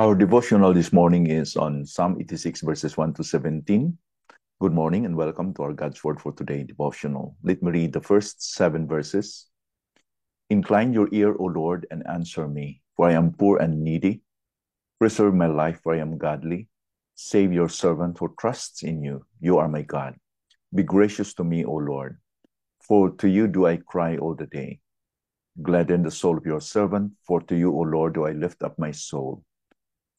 Our devotional this morning is on Psalm 86, verses 1 to 17. Good morning and welcome to our God's Word for Today devotional. Let me read the first seven verses. Incline your ear, O Lord, and answer me, for I am poor and needy. Preserve my life, for I am godly. Save your servant who trusts in you. You are my God. Be gracious to me, O Lord, for to you do I cry all the day. Gladden the soul of your servant, for to you, O Lord, do I lift up my soul.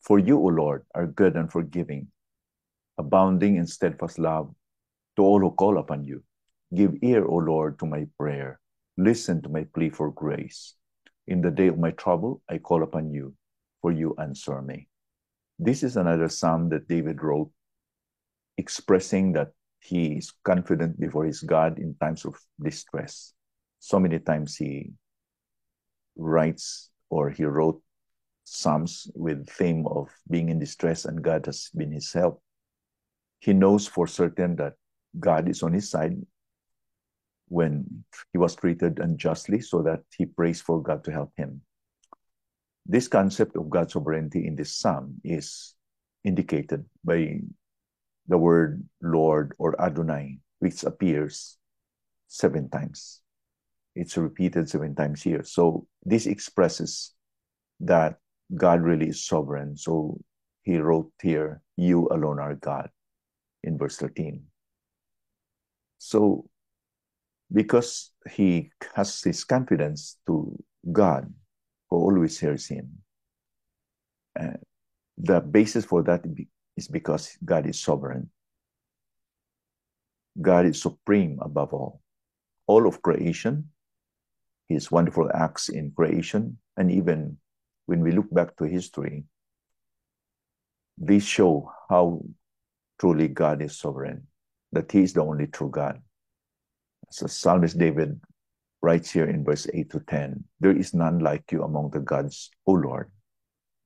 For you, O Lord, are good and forgiving, abounding in steadfast love to all who call upon you. Give ear, O Lord, to my prayer. Listen to my plea for grace. In the day of my trouble, I call upon you, for you answer me. This is another psalm that David wrote, expressing that he is confident before his God in times of distress. So many times he writes or he wrote psalms with theme of being in distress and God has been his help. He knows for certain that God is on his side when he was treated unjustly so that he prays for God to help him. This concept of God's sovereignty in this psalm is indicated by the word Lord or Adonai, which appears seven times. It's repeated seven times here. So this expresses that God really is sovereign. So he wrote here, You alone are God in verse 13. So because he has his confidence to God, who always hears him, uh, the basis for that is because God is sovereign. God is supreme above all. All of creation, his wonderful acts in creation, and even when we look back to history, these show how truly God is sovereign, that He is the only true God. So Psalmist David writes here in verse 8 to 10 There is none like you among the gods, O Lord,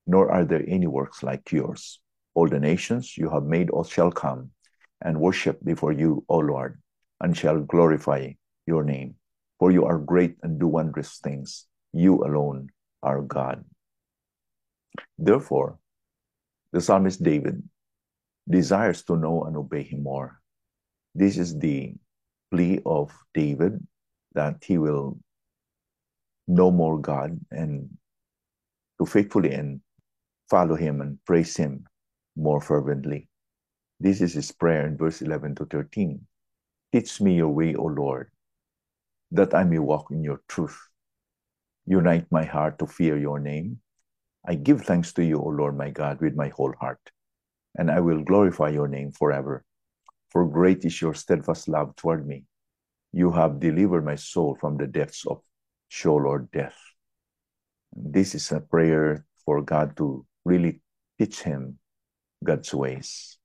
nor are there any works like yours. All the nations you have made all shall come and worship before you, O Lord, and shall glorify your name. For you are great and do wondrous things. You alone are God. Therefore, the psalmist David desires to know and obey him more. This is the plea of David that he will know more God and to faithfully and follow him and praise him more fervently. This is his prayer in verse 11 to 13. Teach me your way, O Lord, that I may walk in your truth. Unite my heart to fear your name. I give thanks to you, O Lord my God, with my whole heart, and I will glorify your name forever. For great is your steadfast love toward me. You have delivered my soul from the depths of Sheol or death. This is a prayer for God to really teach him God's ways,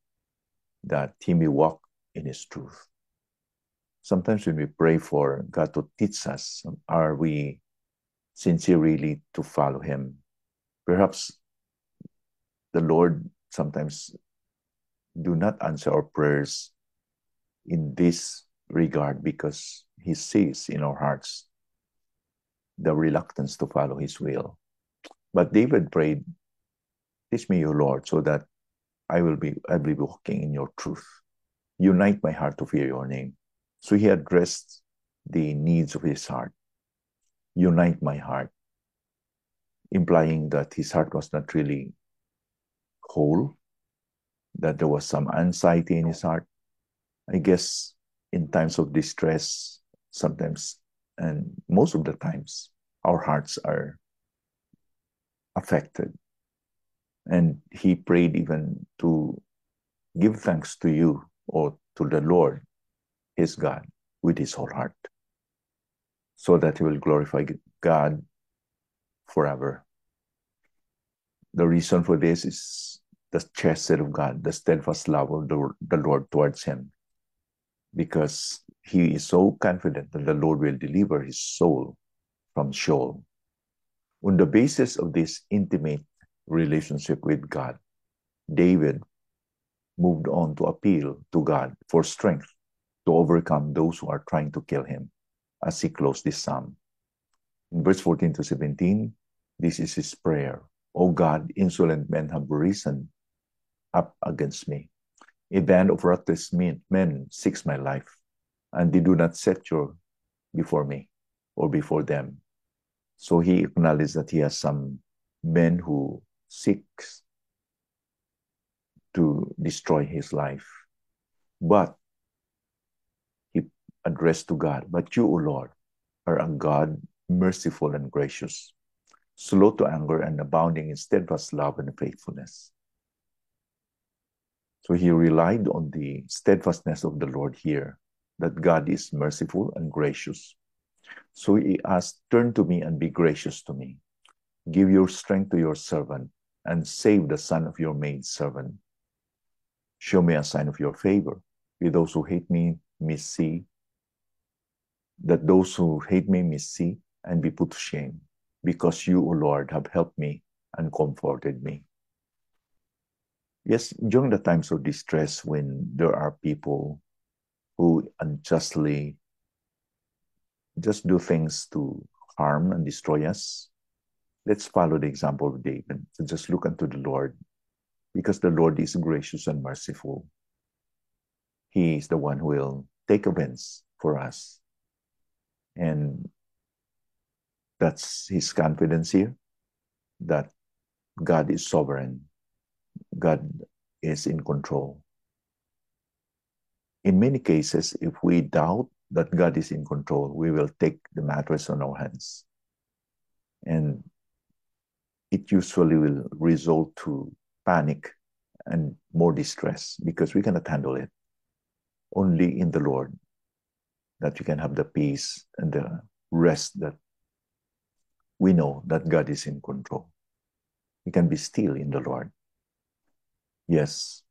that he may walk in his truth. Sometimes when we pray for God to teach us, are we sincere really to follow him perhaps the Lord sometimes do not answer our prayers in this regard because he sees in our hearts the reluctance to follow his will. But David prayed, Teach me, O Lord, so that I will be I will be walking in your truth. Unite my heart to fear your name. So he addressed the needs of his heart. Unite my heart implying that his heart was not really whole, that there was some anxiety in his heart. I guess in times of distress, sometimes and most of the times, our hearts are affected. And he prayed even to give thanks to you or to the Lord, his God, with his whole heart, so that he will glorify God forever. The reason for this is the chesed of God, the steadfast love of the, the Lord towards him, because he is so confident that the Lord will deliver his soul from Sheol. On the basis of this intimate relationship with God, David moved on to appeal to God for strength to overcome those who are trying to kill him as he closed this psalm. In verse 14 to 17, this is his prayer O God, insolent men have risen up against me. A band of ruthless men, seeks my life, and they do not set your before me or before them. So he acknowledged that he has some men who seeks to destroy his life. But he addressed to God, But you, O Lord, are a God merciful and gracious, slow to anger and abounding in steadfast love and faithfulness. So he relied on the steadfastness of the Lord here, that God is merciful and gracious. So he asked, Turn to me and be gracious to me. Give your strength to your servant and save the son of your maid servant. Show me a sign of your favor. May those who hate me may see, that those who hate me may see and be put to shame, because you, O Lord, have helped me and comforted me. Yes, during the times of distress, when there are people who unjustly just do things to harm and destroy us, let's follow the example of David. So just look unto the Lord, because the Lord is gracious and merciful. He is the one who will take offense for us. And that's his confidence here that God is sovereign, God is in control. In many cases, if we doubt that God is in control, we will take the matters on our hands. And it usually will result to panic and more distress because we cannot handle it. Only in the Lord that we can have the peace and the rest that we know that God is in control. We can be still in the Lord. Yes,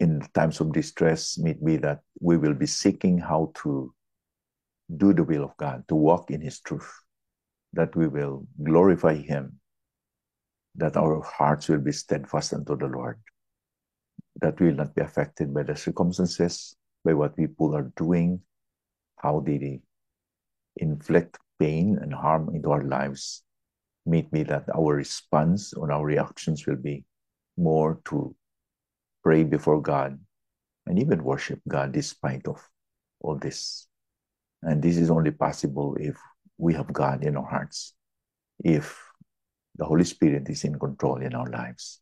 in times of distress, may be that we will be seeking how to do the will of God, to walk in His truth, that we will glorify Him, that our hearts will be steadfast unto the Lord, that we will not be affected by the circumstances, by what people are doing, how they inflict pain and harm into our lives. May be that our response or our reactions will be more to pray before God and even worship God despite of all this. And this is only possible if we have God in our hearts, if the Holy Spirit is in control in our lives.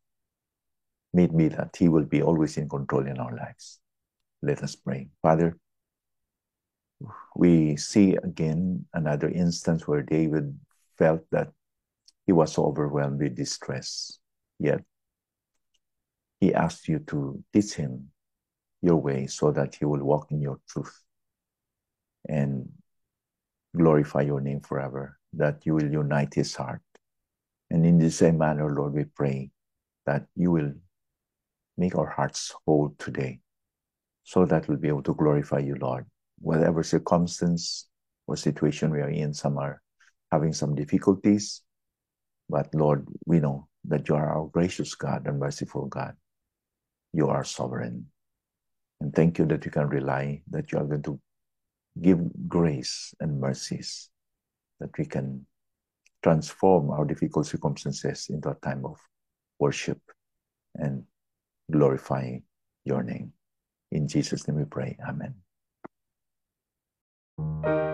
May it be that He will be always in control in our lives. Let us pray. Father, we see again another instance where David felt that he was overwhelmed with distress. Yet he asked you to teach him your way so that he will walk in your truth and glorify your name forever, that you will unite his heart. And in the same manner, Lord, we pray that you will make our hearts whole today so that we'll be able to glorify you, Lord. Whatever circumstance or situation we are in, some are having some difficulties, but Lord, we know that you are our gracious God and merciful God you are sovereign. And thank you that you can rely that you are going to give grace and mercies, that we can transform our difficult circumstances into a time of worship and glorifying your name. In Jesus' name we pray. Amen. Thank you.